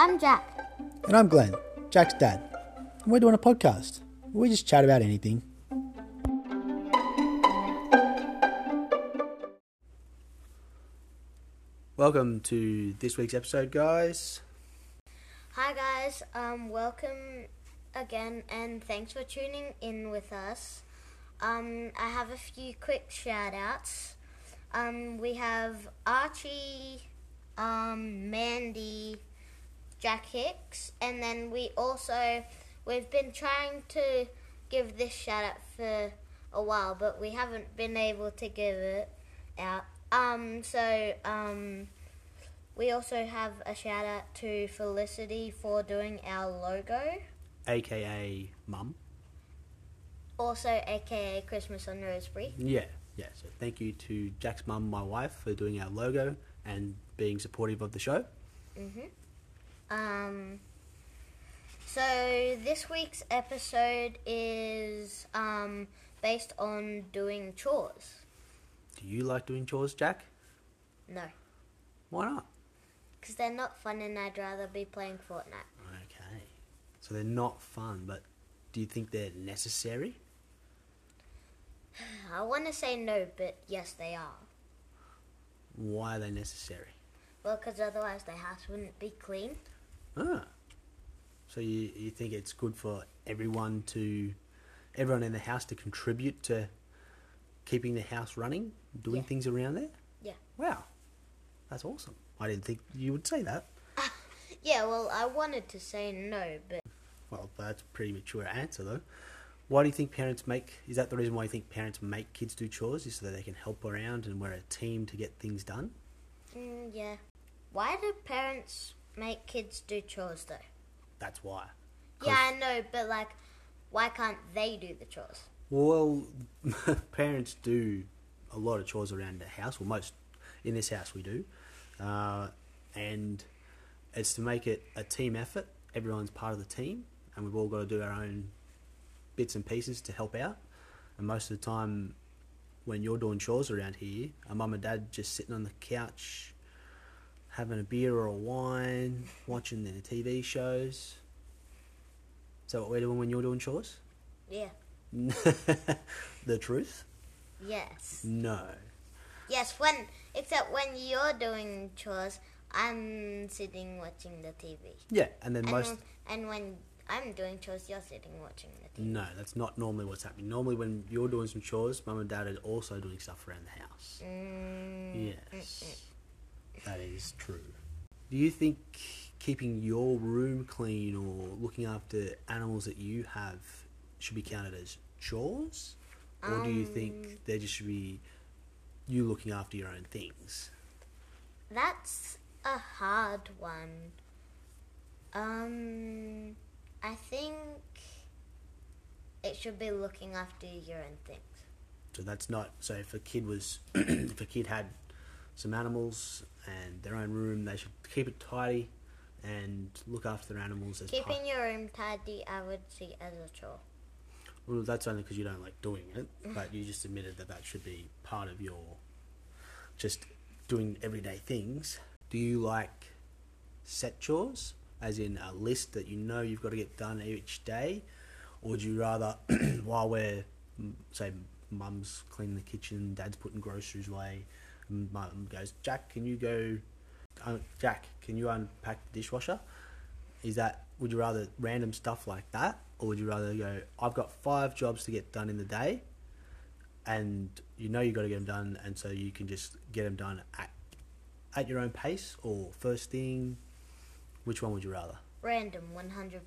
I'm Jack. And I'm Glenn, Jack's dad. And we're doing a podcast. We just chat about anything. Welcome to this week's episode, guys. Hi guys, um, welcome again, and thanks for tuning in with us. Um, I have a few quick shout outs. Um, we have Archie, um, Mandy, Jack Hicks, and then we also we've been trying to give this shout out for a while, but we haven't been able to give it out. Um, so um, we also have a shout out to Felicity for doing our logo, AKA Mum. also aka Christmas on Rosebery. Yeah, yeah. So thank you to Jack's mum, my wife, for doing our logo and being supportive of the show. Um, so this week's episode is um, based on doing chores. Do you like doing chores, Jack? No, Why not? because they're not fun, and I'd rather be playing Fortnite. Okay. So they're not fun, but do you think they're necessary? I want to say no, but yes, they are. Why are they necessary? Well, because otherwise the house wouldn't be clean. Ah. So you, you think it's good for everyone to, everyone in the house to contribute to keeping the house running, doing Yeah. things around there? Yeah. Wow. That's awesome. I didn't think you would say that. Yeah, well, I wanted to say no, but Well, that's a pretty mature answer though. Why do you think parents make? Is that the reason why you think parents make kids do chores? Is so that they can help around and we're a team to get things done? mm, yeah. Why do parents make kids do chores though? That's why. Yeah, I know, but like, why can't they do the chores? Well, parents do a lot of chores around the house. Well, most in this house we do, uh, and it's to make it a team effort. Everyone's part of the team, and we've all got to do our own bits and pieces to help out. And most of the time, when you're doing chores around here, a mum and dad just sitting on the couch, having a beer or a wine, watching the TV shows. Is that what we're doing when you're doing chores? Yeah. the truth? Yes. No. Yes, when except when you're doing chores, I'm sitting watching the TV. Yeah, and then And, most. when, and when I'm doing chores, you're sitting watching the TV. No, that's not normally what's happening. Normally, when you're doing some chores, mum and dad are also doing stuff around the house. Mm, Yes, that is true. Do you think keeping your room clean or looking after animals that you have should be counted as chores? Or do you Um, think there just should be you looking after your own things? That's a hard one. Um, I think it should be looking after your own things. So that's not so. If a kid was, if a kid had some animals and their own room, they should keep it tidy and look after their animals as well. Keeping your room tidy, I would see as a chore. Well, that's only because you don't like doing it, but you just admitted that that should be part of your just doing everyday things. Do you like set chores, as in a list that you know you've got to get done each day, or would you rather, while we're say mum's cleaning the kitchen, dad's putting groceries away, and mum goes, Jack, can you go? Uh, Jack, can you unpack the dishwasher? Is that would you rather random stuff like that, or would you rather go? I've got five jobs to get done in the day, and you know you got to get them done, and so you can just get them done at at your own pace, or first thing. Which one would you rather? Random, 100%.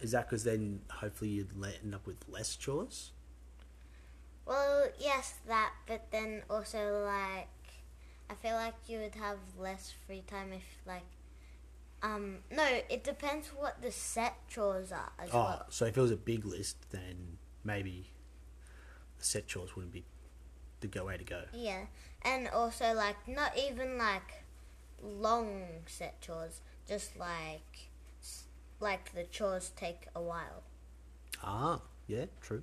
Is that because then hopefully you'd end up with less chores? Well, yes, that, but then also, like, I feel like you would have less free time if, like, um, no, it depends what the set chores are as Oh, well. so if it was a big list, then maybe the set chores wouldn't be the go way to go. Yeah, and also, like, not even, like, long set chores, just, like, like, the chores take a while. Ah, yeah, true, true.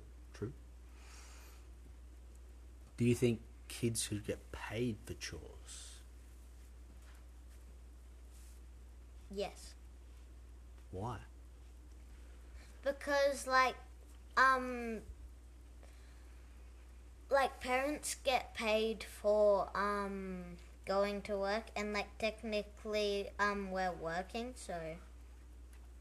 Do you think kids should get paid for chores? Yes. Why? because like um like parents get paid for um going to work and like technically um we're working so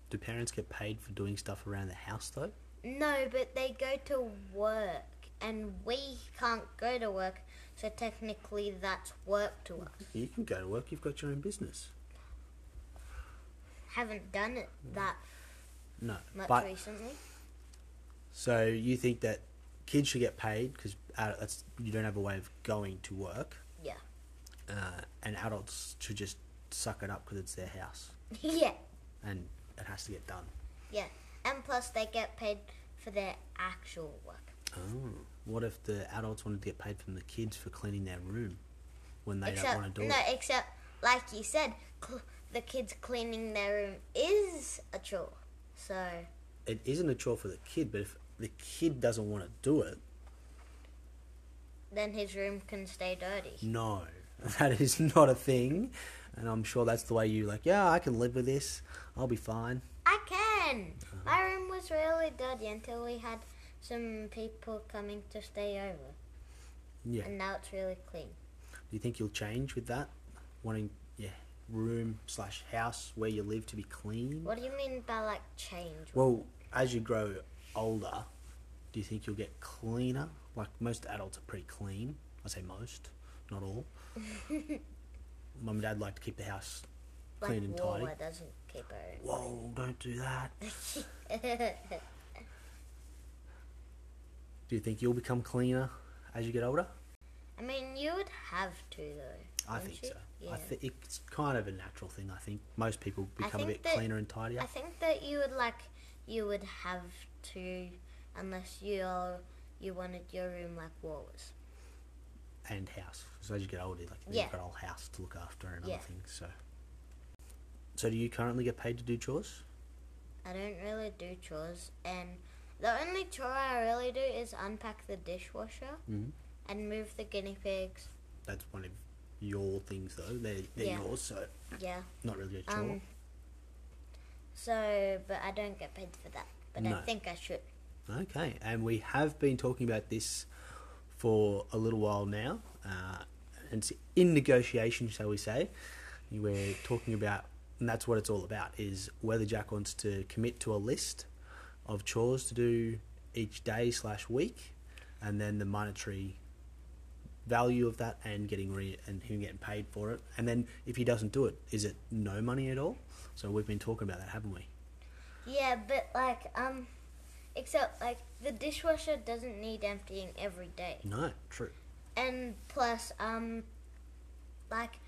Do parents get paid for doing stuff around the house though? no but they go to work and we can't go to work so technically that's work to us You can go to work. You've got your own business. haven't done it that No, much but recently. so you think that kids should get paid because you don't have a way of going to work, yeah. Uh, and adults should just suck it up because it's their house. Yeah. And it has to get done. yeah. And plus they get paid for their actual work. Oh, what if the adults wanted to get paid from the kids for cleaning their room when they except don't want to do no, it? except like you said, cl- the kids cleaning their room is a chore. So It isn't a chore for the kid, but if the kid doesn't want to do it, then his room can stay dirty. no, that is not a thing. And I'm sure that's the way you like. Yeah, I can live with this. I'll be fine. I can. My room was really dirty until we had some people coming to stay over, Yeah. and now it's really clean. Do you think you'll change with that? Wanting, yeah, room slash house where you live to be clean? What do you mean by like change? Well, as you grow older, do you think you'll get cleaner? Like most adults are pretty clean. I say most, not all. Mum and dad like to keep the house like clean and tidy. Wawa doesn't keep her. Whoa, don't do that. Do you think you'll become cleaner as you get older? I mean, you would have to though. I think you? so. Yeah. I think it's kind of a natural thing. I think most people become a bit that- cleaner and tidier. I think that you would like you would have to unless you you wanted your room like Wallace. and house. So as you get older, like Yeah. you've got a whole house to look after and Yeah. other things. So, so do you currently get paid to do chores? I don't really do chores, and the only chore I really do is unpack the dishwasher Mm-hmm. and move the guinea pigs. That's one of your things, though. They're, they're Yeah. yours, so Yeah. not really a chore. Um. So, but I don't get paid for that. But No. I think I should. Okay, and we have been talking about this for a little while now, uh, and it's in negotiation, shall we say. We're talking about, and that's what it's all about, is whether Jack wants to commit to a list of chores to do each day slash week, and then the monetary value of that, and getting re- and him getting paid for it, and then if he doesn't do it, is it no money at all? So we've been talking about that, haven't we? Yeah, but like um, except like the dishwasher doesn't need emptying every day. No, true. And plus, um, like,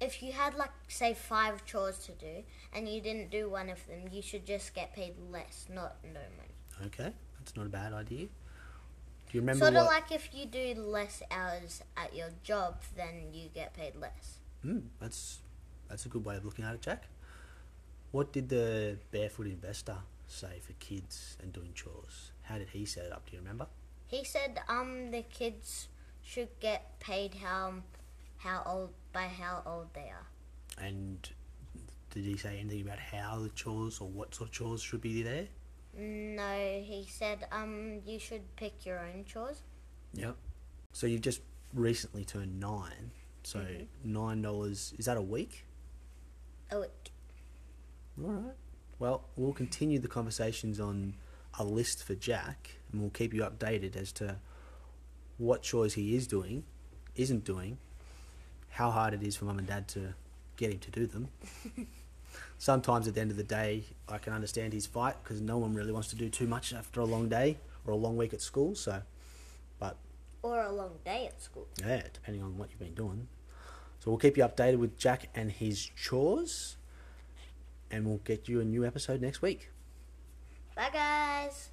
if you had like say five chores to do and you didn't do one of them, you should just get paid less, not no money. Okay, that's not a bad idea. Do you remember Sort of like if you do less hours at your job, then you get paid less. Hmm, that's that's a good way of looking at it, Jack. What did the barefoot investor say for kids and doing chores? How did he set it up? Do you remember? He said, um, the kids should get paid how how old by how old they are. And did he say anything about how the chores or what sort of chores should be there? No, he said, um, you should pick your own chores. Yep. So you've just recently turned nine. So Mhm. nine dollars is that a week? A week. All right. Well, we'll continue the conversations on a list for Jack, and we'll keep you updated as to what chores he is doing, isn't doing, how hard it is for mum and dad to get him to do them. Sometimes at the end of the day, I can understand his fight because no one really wants to do too much after a long day or a long week at school. So, but Or a long day at school. yeah, depending on what you've been doing. So we'll keep you updated with Jack and his chores, and we'll get you a new episode next week. Bye, guys.